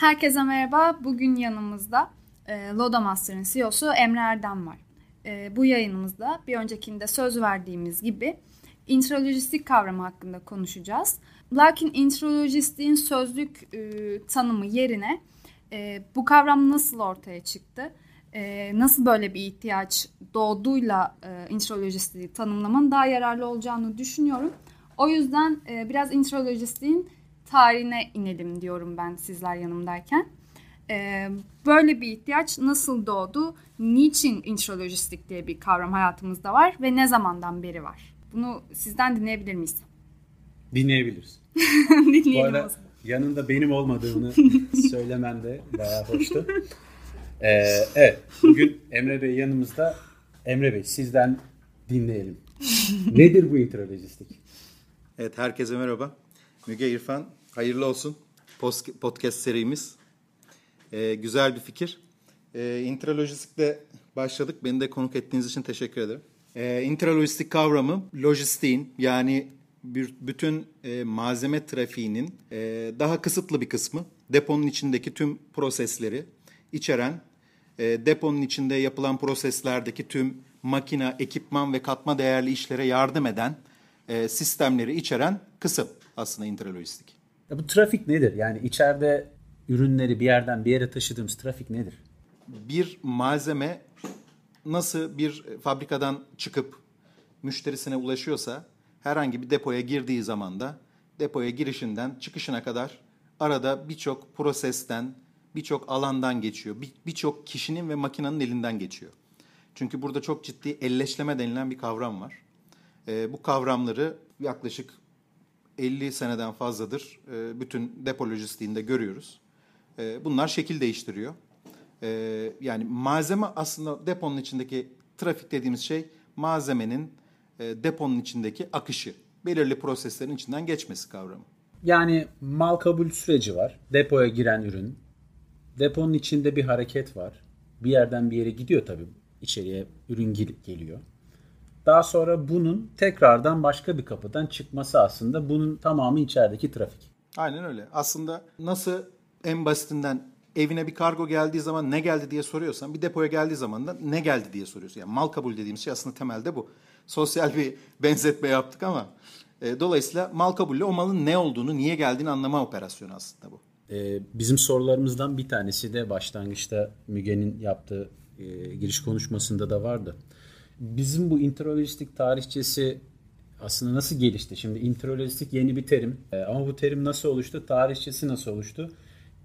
Herkese merhaba. Bugün yanımızda e, Loda Master'ın CEO'su Emre Erdem var. E, bu yayınımızda bir öncekinde söz verdiğimiz gibi intralojistik kavramı hakkında konuşacağız. Lakin intralojistiğin sözlük e, tanımı yerine e, bu kavram nasıl ortaya çıktı? E, nasıl böyle bir ihtiyaç doğduğuyla e, intralojistiği tanımlamanın daha yararlı olacağını düşünüyorum. O yüzden e, biraz intralojistiğin tarihine inelim diyorum ben sizler yanımdayken. Ee, böyle bir ihtiyaç nasıl doğdu? Niçin introlojistik diye bir kavram hayatımızda var ve ne zamandan beri var? Bunu sizden dinleyebilir miyiz? Dinleyebiliriz. Dinleyelim Bu arada yanında benim olmadığını söylemen de bayağı hoştu. Ee, evet, bugün Emre Bey yanımızda. Emre Bey sizden dinleyelim. Nedir bu introlojistik? Evet, herkese merhaba. Müge İrfan, hayırlı olsun podcast serimiz. Ee, güzel bir fikir. Ee, intralojistikle başladık. Beni de konuk ettiğiniz için teşekkür ederim. Ee, intralojistik kavramı lojistiğin yani bir, bütün e, malzeme trafiğinin e, daha kısıtlı bir kısmı deponun içindeki tüm prosesleri içeren e, deponun içinde yapılan proseslerdeki tüm makina, ekipman ve katma değerli işlere yardım eden e, sistemleri içeren kısım aslında intralojistik. Ya bu trafik nedir? Yani içeride ürünleri bir yerden bir yere taşıdığımız trafik nedir? Bir malzeme nasıl bir fabrikadan çıkıp müşterisine ulaşıyorsa herhangi bir depoya girdiği zaman da depoya girişinden çıkışına kadar arada birçok prosesten, birçok alandan geçiyor. Birçok kişinin ve makinenin elinden geçiyor. Çünkü burada çok ciddi elleşleme denilen bir kavram var. E, bu kavramları yaklaşık 50 seneden fazladır e, bütün depo lojistiğinde görüyoruz. E, bunlar şekil değiştiriyor. E, yani malzeme aslında deponun içindeki trafik dediğimiz şey malzemenin deponun içindeki akışı. Belirli proseslerin içinden geçmesi kavramı. Yani mal kabul süreci var. Depoya giren ürün. Deponun içinde bir hareket var. Bir yerden bir yere gidiyor tabii. İçeriye ürün geliyor. Daha sonra bunun tekrardan başka bir kapıdan çıkması aslında bunun tamamı içerideki trafik. Aynen öyle. Aslında nasıl en basitinden evine bir kargo geldiği zaman ne geldi diye soruyorsan bir depoya geldiği zaman da ne geldi diye soruyorsun. Yani mal kabul dediğimiz şey aslında temelde bu. Sosyal bir benzetme yaptık ama e, dolayısıyla mal kabulle o malın ne olduğunu, niye geldiğini anlama operasyonu aslında bu. Ee, bizim sorularımızdan bir tanesi de başlangıçta Müge'nin yaptığı e, giriş konuşmasında da vardı bizim bu interolojistik tarihçesi aslında nasıl gelişti? Şimdi interolojistik yeni bir terim e, ama bu terim nasıl oluştu? Tarihçesi nasıl oluştu?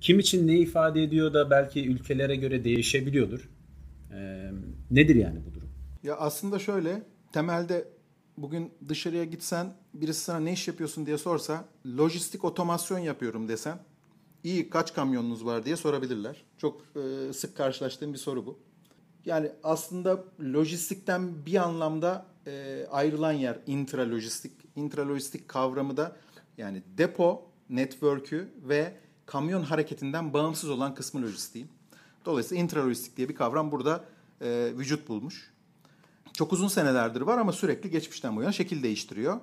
Kim için ne ifade ediyor da belki ülkelere göre değişebiliyordur. E, nedir yani bu durum? Ya aslında şöyle temelde bugün dışarıya gitsen birisi sana ne iş yapıyorsun diye sorsa lojistik otomasyon yapıyorum desen iyi kaç kamyonunuz var diye sorabilirler. Çok e, sık karşılaştığım bir soru bu. Yani aslında lojistikten bir anlamda e, ayrılan yer intralojistik. Intralojistik kavramı da yani depo network'ü ve kamyon hareketinden bağımsız olan kısmı lojistiğin. Dolayısıyla intralojistik diye bir kavram burada e, vücut bulmuş. Çok uzun senelerdir var ama sürekli geçmişten bu yana şekil değiştiriyor.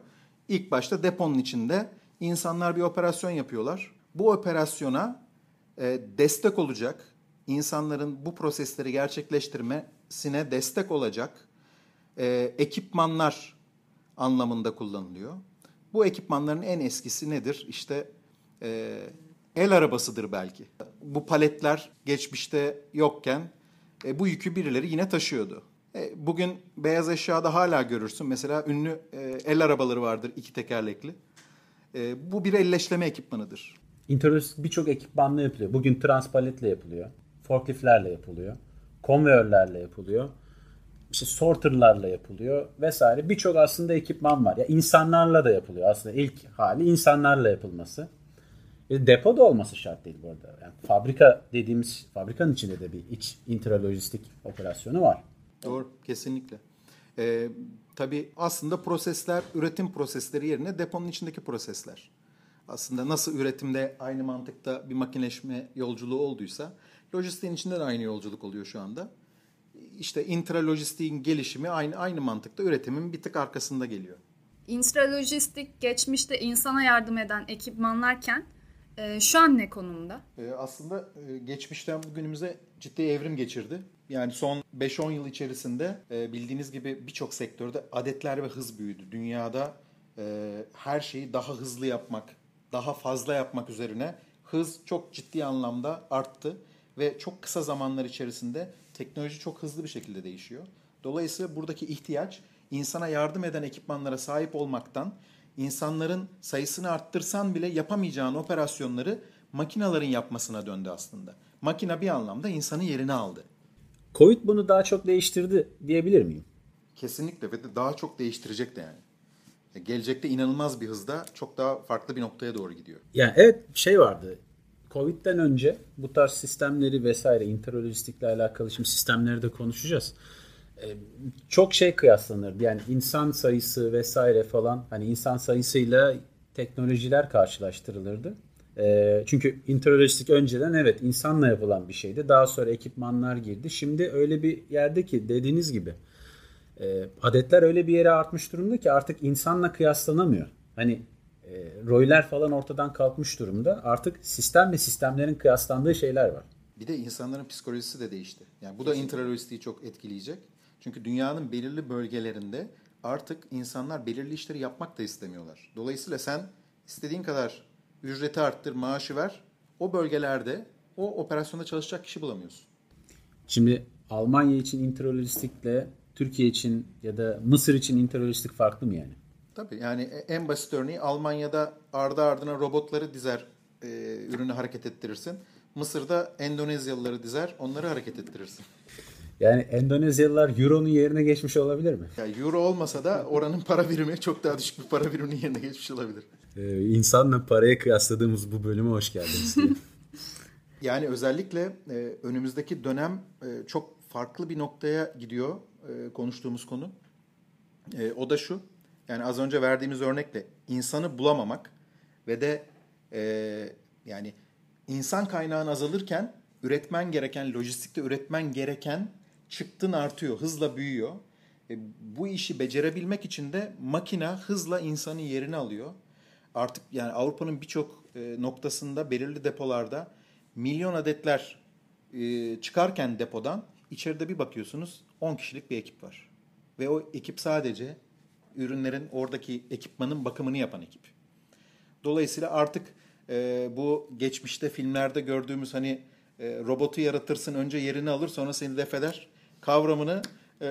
İlk başta deponun içinde insanlar bir operasyon yapıyorlar. Bu operasyona e, destek olacak insanların bu prosesleri gerçekleştirmesine destek olacak e, ekipmanlar anlamında kullanılıyor. Bu ekipmanların en eskisi nedir? İşte e, el arabasıdır belki. Bu paletler geçmişte yokken e, bu yükü birileri yine taşıyordu. E, bugün beyaz eşyada hala görürsün. Mesela ünlü e, el arabaları vardır iki tekerlekli. E, bu bir elleşleme ekipmanıdır. İnternet birçok ekipmanla yapılıyor. Bugün transpaletle yapılıyor forkliftlerle yapılıyor. Konveyörlerle yapılıyor. İşte sorterlarla yapılıyor vesaire. Birçok aslında ekipman var. Ya insanlarla da yapılıyor. Aslında ilk hali insanlarla yapılması. E, depo da olması şart değil bu arada. Yani fabrika dediğimiz fabrikanın içinde de bir iç intralojistik operasyonu var. Doğru, kesinlikle. Ee, tabii aslında prosesler, üretim prosesleri yerine deponun içindeki prosesler. Aslında nasıl üretimde aynı mantıkta bir makineşme yolculuğu olduysa Lojistiğin içinde de aynı yolculuk oluyor şu anda. İşte intralojistiğin gelişimi aynı aynı mantıkta üretimin bir tık arkasında geliyor. Intralojistik geçmişte insana yardım eden ekipmanlarken E, şu an ne konumda? E, aslında e, geçmişten bugünümüze ciddi evrim geçirdi. Yani son 5-10 yıl içerisinde e, bildiğiniz gibi birçok sektörde adetler ve hız büyüdü. Dünyada e, her şeyi daha hızlı yapmak, daha fazla yapmak üzerine hız çok ciddi anlamda arttı ve çok kısa zamanlar içerisinde teknoloji çok hızlı bir şekilde değişiyor. Dolayısıyla buradaki ihtiyaç insana yardım eden ekipmanlara sahip olmaktan insanların sayısını arttırsan bile yapamayacağın operasyonları makinaların yapmasına döndü aslında. Makina bir anlamda insanın yerini aldı. Covid bunu daha çok değiştirdi diyebilir miyim? Kesinlikle ve de daha çok değiştirecek de yani. Gelecekte inanılmaz bir hızda çok daha farklı bir noktaya doğru gidiyor. Yani evet şey vardı. Covid'den önce bu tarz sistemleri vesaire interlojistikle alakalı şimdi sistemleri de konuşacağız. Ee, çok şey kıyaslanırdı. Yani insan sayısı vesaire falan hani insan sayısıyla teknolojiler karşılaştırılırdı. Ee, çünkü interlojistik önceden evet insanla yapılan bir şeydi. Daha sonra ekipmanlar girdi. Şimdi öyle bir yerde ki dediğiniz gibi e, adetler öyle bir yere artmış durumda ki artık insanla kıyaslanamıyor. Hani e, roller falan ortadan kalkmış durumda. Artık sistem ve sistemlerin kıyaslandığı şeyler var. Bir de insanların psikolojisi de değişti. Yani bu da intralojistiği çok etkileyecek. Çünkü dünyanın belirli bölgelerinde artık insanlar belirli işleri yapmak da istemiyorlar. Dolayısıyla sen istediğin kadar ücreti arttır, maaşı ver. O bölgelerde o operasyonda çalışacak kişi bulamıyorsun. Şimdi Almanya için interlojistikle Türkiye için ya da Mısır için interlojistik farklı mı yani? Tabii yani en basit örneği Almanya'da ardı ardına robotları dizer e, ürünü hareket ettirirsin. Mısır'da Endonezyalıları dizer onları hareket ettirirsin. Yani Endonezyalılar Euro'nun yerine geçmiş olabilir mi? Yani Euro olmasa da oranın para birimi çok daha düşük bir para biriminin yerine geçmiş olabilir. Ee, insanla paraya kıyasladığımız bu bölüme hoş geldiniz yani özellikle e, önümüzdeki dönem e, çok farklı bir noktaya gidiyor e, konuştuğumuz konu. E, o da şu. Yani az önce verdiğimiz örnekle insanı bulamamak ve de e, yani insan kaynağın azalırken üretmen gereken, lojistikte üretmen gereken çıktın artıyor, hızla büyüyor. E, bu işi becerebilmek için de makina hızla insanın yerini alıyor. Artık yani Avrupa'nın birçok noktasında belirli depolarda milyon adetler çıkarken depodan içeride bir bakıyorsunuz 10 kişilik bir ekip var. Ve o ekip sadece ürünlerin oradaki ekipmanın bakımını yapan ekip. Dolayısıyla artık e, bu geçmişte filmlerde gördüğümüz hani e, robotu yaratırsın önce yerini alır sonra seni def eder kavramını e,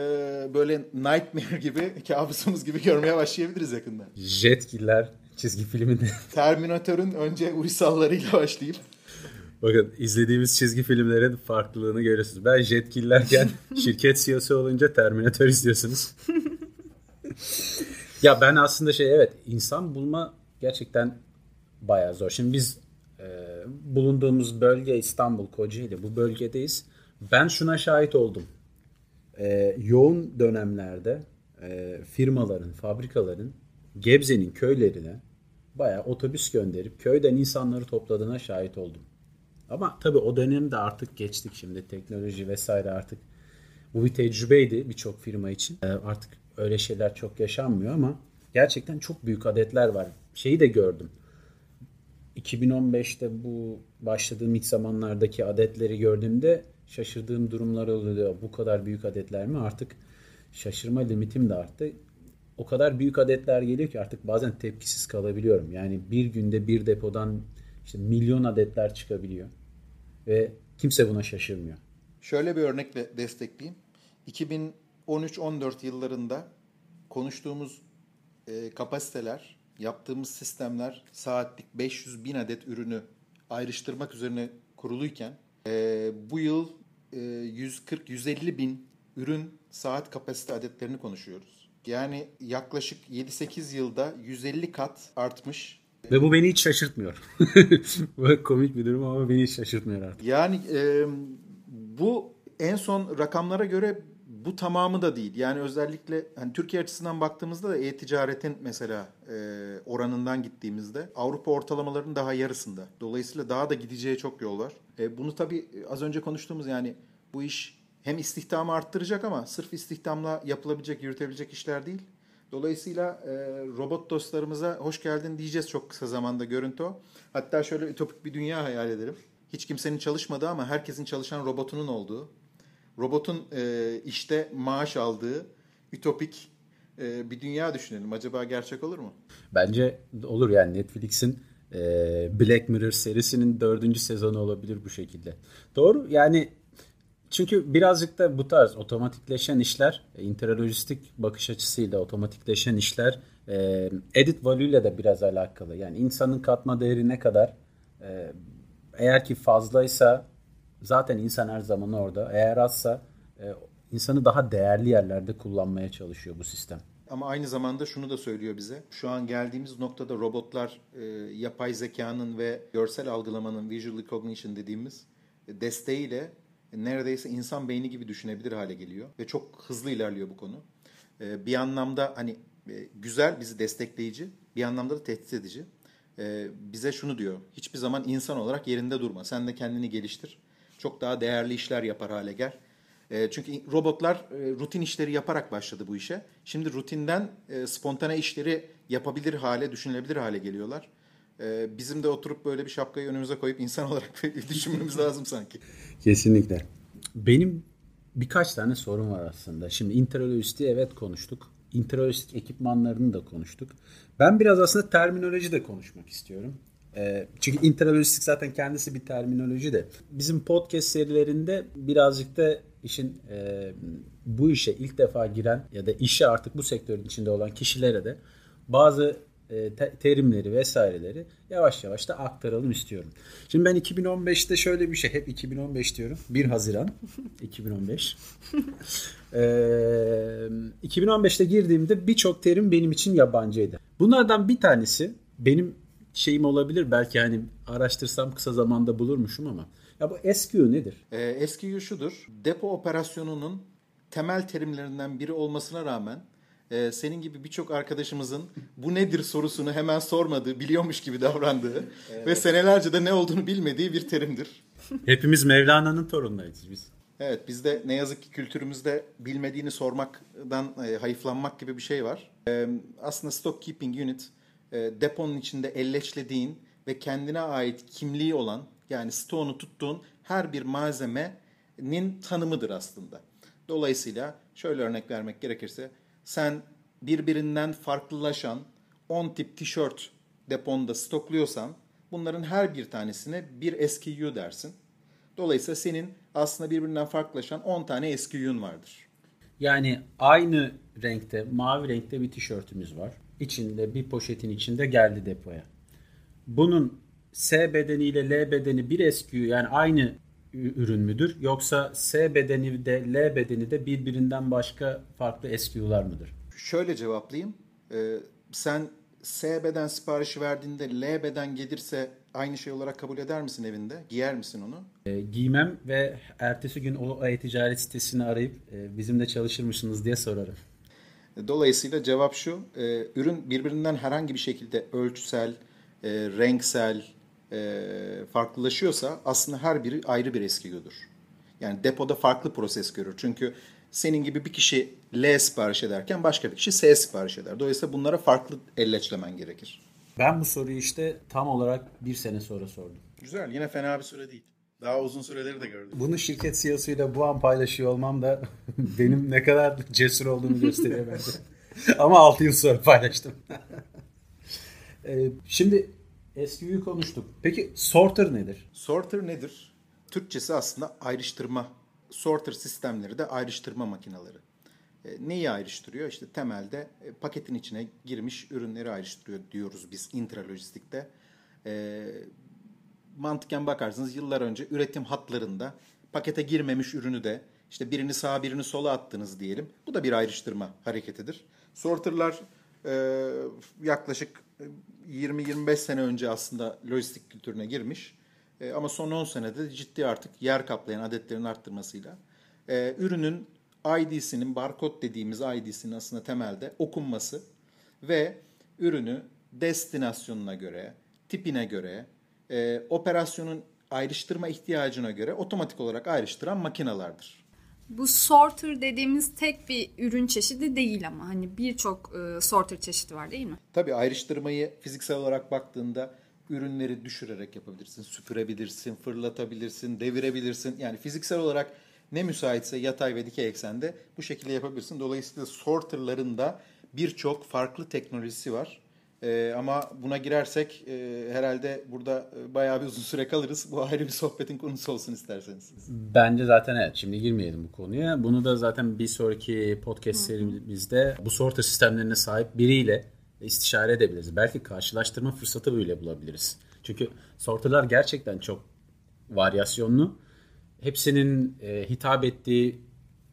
böyle nightmare gibi kabusumuz gibi görmeye başlayabiliriz yakında. Jetgiller çizgi filminde. Terminator'un önce uysallarıyla başlayıp Bakın izlediğimiz çizgi filmlerin farklılığını görüyorsunuz. Ben Jetgillerken şirket CEO'su olunca Terminator izliyorsunuz. ya ben aslında şey evet insan bulma gerçekten bayağı zor. Şimdi biz e, bulunduğumuz bölge İstanbul Kocaeli bu bölgedeyiz. Ben şuna şahit oldum. E, yoğun dönemlerde e, firmaların, fabrikaların Gebze'nin köylerine bayağı otobüs gönderip köyden insanları topladığına şahit oldum. Ama tabii o dönemde artık geçtik şimdi teknoloji vesaire artık bu bir tecrübeydi birçok firma için. E, artık öyle şeyler çok yaşanmıyor ama gerçekten çok büyük adetler var. Şeyi de gördüm. 2015'te bu başladığım ilk zamanlardaki adetleri gördüğümde şaşırdığım durumlar oluyor. Bu kadar büyük adetler mi? Artık şaşırma limitim de arttı. O kadar büyük adetler geliyor ki artık bazen tepkisiz kalabiliyorum. Yani bir günde bir depodan işte milyon adetler çıkabiliyor. Ve kimse buna şaşırmıyor. Şöyle bir örnekle destekleyeyim. 2013-14 yıllarında konuştuğumuz e, kapasiteler, yaptığımız sistemler saatlik 500 bin adet ürünü ayrıştırmak üzerine kuruluyken e, bu yıl e, 140-150 bin ürün saat kapasite adetlerini konuşuyoruz. Yani yaklaşık 7-8 yılda 150 kat artmış. Ve bu beni hiç şaşırtmıyor. komik bir durum ama beni hiç şaşırtmıyor artık. Yani e, bu en son rakamlara göre bu tamamı da değil. Yani özellikle hani Türkiye açısından baktığımızda da e-ticaretin mesela e, oranından gittiğimizde Avrupa ortalamalarının daha yarısında. Dolayısıyla daha da gideceği çok yol var. E, bunu tabii az önce konuştuğumuz yani bu iş hem istihdamı arttıracak ama sırf istihdamla yapılabilecek, yürütebilecek işler değil. Dolayısıyla e, robot dostlarımıza hoş geldin diyeceğiz çok kısa zamanda görüntü. Hatta şöyle ütopik bir dünya hayal edelim. Hiç kimsenin çalışmadığı ama herkesin çalışan robotunun olduğu, robotun e, işte maaş aldığı ütopik e, bir dünya düşünelim. Acaba gerçek olur mu? Bence olur yani Netflix'in e, Black Mirror serisinin dördüncü sezonu olabilir bu şekilde. Doğru yani çünkü birazcık da bu tarz otomatikleşen işler, e, interlojistik bakış açısıyla otomatikleşen işler e, edit value ile de biraz alakalı. Yani insanın katma değeri ne kadar e, eğer ki fazlaysa zaten insan her zaman orada. Eğer azsa e, insanı daha değerli yerlerde kullanmaya çalışıyor bu sistem. Ama aynı zamanda şunu da söylüyor bize. Şu an geldiğimiz noktada robotlar e, yapay zekanın ve görsel algılamanın visual recognition dediğimiz e, desteğiyle neredeyse insan beyni gibi düşünebilir hale geliyor ve çok hızlı ilerliyor bu konu. E, bir anlamda hani e, güzel bizi destekleyici, bir anlamda da tehdit edici. E, bize şunu diyor. Hiçbir zaman insan olarak yerinde durma. Sen de kendini geliştir. Çok daha değerli işler yapar hale gel. E, çünkü robotlar e, rutin işleri yaparak başladı bu işe. Şimdi rutinden e, spontane işleri yapabilir hale, düşünülebilir hale geliyorlar. E, bizim de oturup böyle bir şapkayı önümüze koyup insan olarak düşünmemiz lazım sanki. Kesinlikle. Benim birkaç tane sorum var aslında. Şimdi interolojisti evet konuştuk. Interolojistik ekipmanlarını da konuştuk. Ben biraz aslında terminoloji de konuşmak istiyorum. E, çünkü interolojistik zaten kendisi bir terminoloji de. Bizim podcast serilerinde birazcık da işin e, bu işe ilk defa giren ya da işe artık bu sektörün içinde olan kişilere de bazı terimleri vesaireleri yavaş yavaş da aktaralım istiyorum. Şimdi ben 2015'te şöyle bir şey hep 2015 diyorum. 1 Haziran 2015. e, 2015'te girdiğimde birçok terim benim için yabancıydı. Bunlardan bir tanesi benim şeyim olabilir belki hani araştırsam kısa zamanda bulurmuşum ama ya bu SQ nedir? E, SQ şudur. Depo operasyonunun temel terimlerinden biri olmasına rağmen e, senin gibi birçok arkadaşımızın bu nedir sorusunu hemen sormadığı, biliyormuş gibi davrandığı evet. ve senelerce de ne olduğunu bilmediği bir terimdir. Hepimiz Mevlana'nın torunlarıyız biz. Evet bizde ne yazık ki kültürümüzde bilmediğini sormaktan e, hayıflanmak gibi bir şey var. E, aslında stock keeping unit e, deponun içinde elleşlediğin ve kendine ait kimliği olan yani stoğunu tuttuğun her bir malzemenin tanımıdır aslında. Dolayısıyla şöyle örnek vermek gerekirse sen birbirinden farklılaşan 10 tip tişört deponda stokluyorsan bunların her bir tanesine bir SKU dersin. Dolayısıyla senin aslında birbirinden farklılaşan 10 tane SKU'un vardır. Yani aynı renkte, mavi renkte bir tişörtümüz var. İçinde bir poşetin içinde geldi depoya. Bunun S bedeni ile L bedeni bir SKU yani aynı ürün müdür? Yoksa S bedeni de L bedeni de birbirinden başka farklı SKU'lar mıdır? Şöyle cevaplayayım. Ee, sen S beden siparişi verdiğinde L beden gelirse aynı şey olarak kabul eder misin evinde? Giyer misin onu? E, giymem ve ertesi gün o e-ticaret sitesini arayıp e, bizimle çalışır mısınız diye sorarım. Dolayısıyla cevap şu. E, ürün birbirinden herhangi bir şekilde ölçüsel, e, renksel, e, farklılaşıyorsa aslında her biri ayrı bir SKU'dur. Yani depoda farklı proses görür. Çünkü senin gibi bir kişi L sipariş ederken başka bir kişi S sipariş eder. Dolayısıyla bunlara farklı elleçlemen gerekir. Ben bu soruyu işte tam olarak bir sene sonra sordum. Güzel. Yine fena bir süre değil. Daha uzun süreleri de gördüm. Bunu şirket CEO'suyla bu an paylaşıyor olmam da benim ne kadar cesur olduğunu gösteriyor bence. Ama 6 yıl sonra paylaştım. ee, şimdi SQ'yu konuştuk. Peki sorter nedir? Sorter nedir? Türkçesi aslında ayrıştırma. Sorter sistemleri de ayrıştırma makineleri. E, neyi ayrıştırıyor? İşte temelde e, paketin içine girmiş ürünleri ayrıştırıyor diyoruz biz intralojistikte. E, mantıken bakarsınız yıllar önce üretim hatlarında pakete girmemiş ürünü de işte birini sağa birini sola attınız diyelim. Bu da bir ayrıştırma hareketidir. Sorterlar e, yaklaşık 20-25 sene önce aslında lojistik kültürüne girmiş. E, ama son 10 senede ciddi artık yer kaplayan adetlerin arttırmasıyla e, ürünün ID'sinin, barkod dediğimiz ID'sinin aslında temelde okunması ve ürünü destinasyonuna göre, tipine göre, e, operasyonun ayrıştırma ihtiyacına göre otomatik olarak ayrıştıran makinalardır. Bu sorter dediğimiz tek bir ürün çeşidi değil ama hani birçok e, sorter çeşidi var değil mi? Tabii ayrıştırmayı fiziksel olarak baktığında ürünleri düşürerek yapabilirsin, süpürebilirsin, fırlatabilirsin, devirebilirsin. Yani fiziksel olarak ne müsaitse yatay ve dikey eksende bu şekilde yapabilirsin. Dolayısıyla sorterların da birçok farklı teknolojisi var. Ee, ama buna girersek e, herhalde burada e, bayağı bir uzun süre kalırız. Bu ayrı bir sohbetin konusu olsun isterseniz. Bence zaten evet. Şimdi girmeyelim bu konuya. Bunu da zaten bir sonraki podcast serimizde bu sorta sistemlerine sahip biriyle istişare edebiliriz. Belki karşılaştırma fırsatı bile bulabiliriz. Çünkü sortalar gerçekten çok varyasyonlu. Hepsinin e, hitap ettiği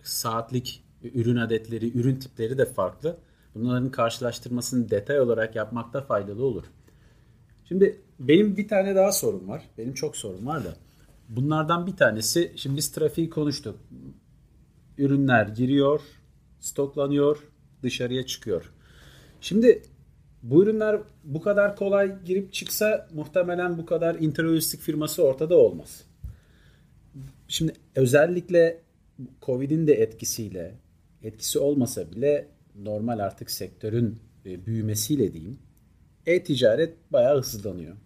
saatlik ürün adetleri, ürün tipleri de farklı. Bunların karşılaştırmasını detay olarak yapmakta faydalı olur. Şimdi benim bir tane daha sorum var. Benim çok sorum var da. Bunlardan bir tanesi, şimdi biz trafiği konuştuk. Ürünler giriyor, stoklanıyor, dışarıya çıkıyor. Şimdi bu ürünler bu kadar kolay girip çıksa muhtemelen bu kadar interlojistik firması ortada olmaz. Şimdi özellikle Covid'in de etkisiyle, etkisi olmasa bile normal artık sektörün e, büyümesiyle diyeyim e-ticaret bayağı hızlanıyor.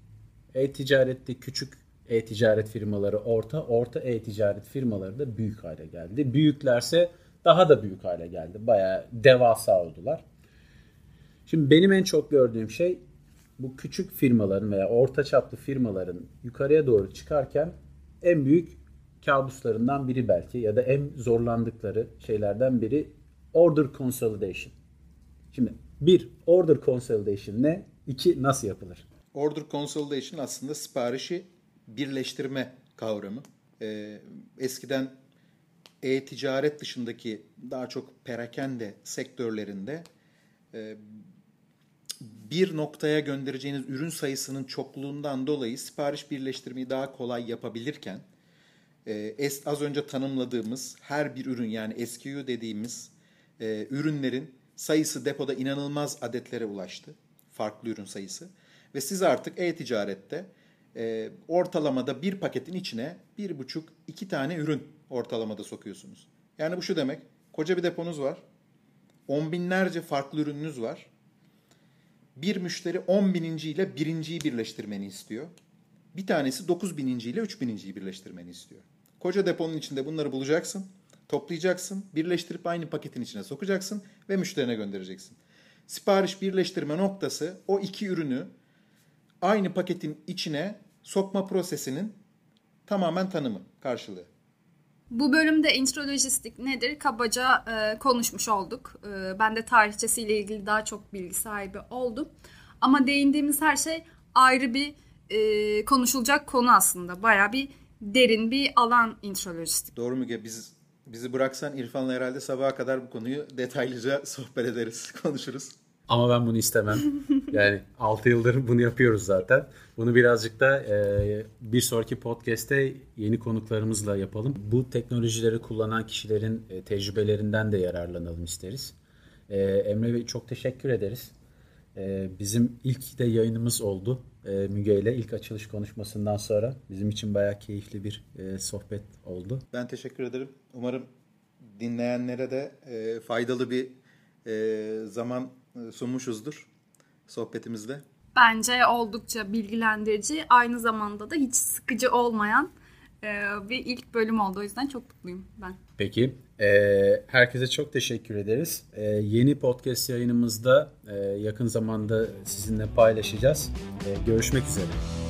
E-ticarette küçük e-ticaret firmaları orta, orta e-ticaret firmaları da büyük hale geldi. Büyüklerse daha da büyük hale geldi. Bayağı devasa oldular. Şimdi benim en çok gördüğüm şey bu küçük firmaların veya orta çaplı firmaların yukarıya doğru çıkarken en büyük kabuslarından biri belki ya da en zorlandıkları şeylerden biri order consolidation. Şimdi bir order consolidation ne? İki nasıl yapılır? Order consolidation aslında siparişi birleştirme kavramı. Ee, eskiden e-ticaret dışındaki daha çok perakende sektörlerinde e, bir noktaya göndereceğiniz ürün sayısının çokluğundan dolayı sipariş birleştirmeyi daha kolay yapabilirken e, az önce tanımladığımız her bir ürün yani SKU dediğimiz e, ürünlerin sayısı depoda inanılmaz adetlere ulaştı. Farklı ürün sayısı. Ve siz artık e-ticarette e, ortalamada bir paketin içine bir buçuk iki tane ürün ortalamada sokuyorsunuz. Yani bu şu demek. Koca bir deponuz var. On binlerce farklı ürününüz var. Bir müşteri on bininciyle birinciyi birleştirmeni istiyor. Bir tanesi dokuz bininciyle üç bininciyi birleştirmeni istiyor. Koca deponun içinde bunları bulacaksın toplayacaksın, birleştirip aynı paketin içine sokacaksın ve müşterine göndereceksin. Sipariş birleştirme noktası o iki ürünü aynı paketin içine sokma prosesinin tamamen tanımı, karşılığı. Bu bölümde introlojistik nedir kabaca e, konuşmuş olduk. E, ben de tarihçesiyle ilgili daha çok bilgi sahibi oldum. Ama değindiğimiz her şey ayrı bir e, konuşulacak konu aslında. Baya bir derin bir alan introlojistik. Doğru Müge biz bizi bıraksan İrfan'la herhalde sabaha kadar bu konuyu detaylıca sohbet ederiz, konuşuruz. Ama ben bunu istemem. Yani 6 yıldır bunu yapıyoruz zaten. Bunu birazcık da e, bir sonraki podcast'te yeni konuklarımızla yapalım. Bu teknolojileri kullanan kişilerin e, tecrübelerinden de yararlanalım isteriz. E, Emre Bey çok teşekkür ederiz. E, bizim ilk de yayınımız oldu e, Müge ile ilk açılış konuşmasından sonra. Bizim için bayağı keyifli bir e, sohbet oldu. Ben teşekkür ederim. Umarım dinleyenlere de e, faydalı bir e, zaman e, sunmuşuzdur sohbetimizde. Bence oldukça bilgilendirici, aynı zamanda da hiç sıkıcı olmayan e, bir ilk bölüm oldu. O yüzden çok mutluyum ben. Peki. E, herkese çok teşekkür ederiz. E, yeni podcast yayınımızda e, yakın zamanda sizinle paylaşacağız. E, görüşmek üzere.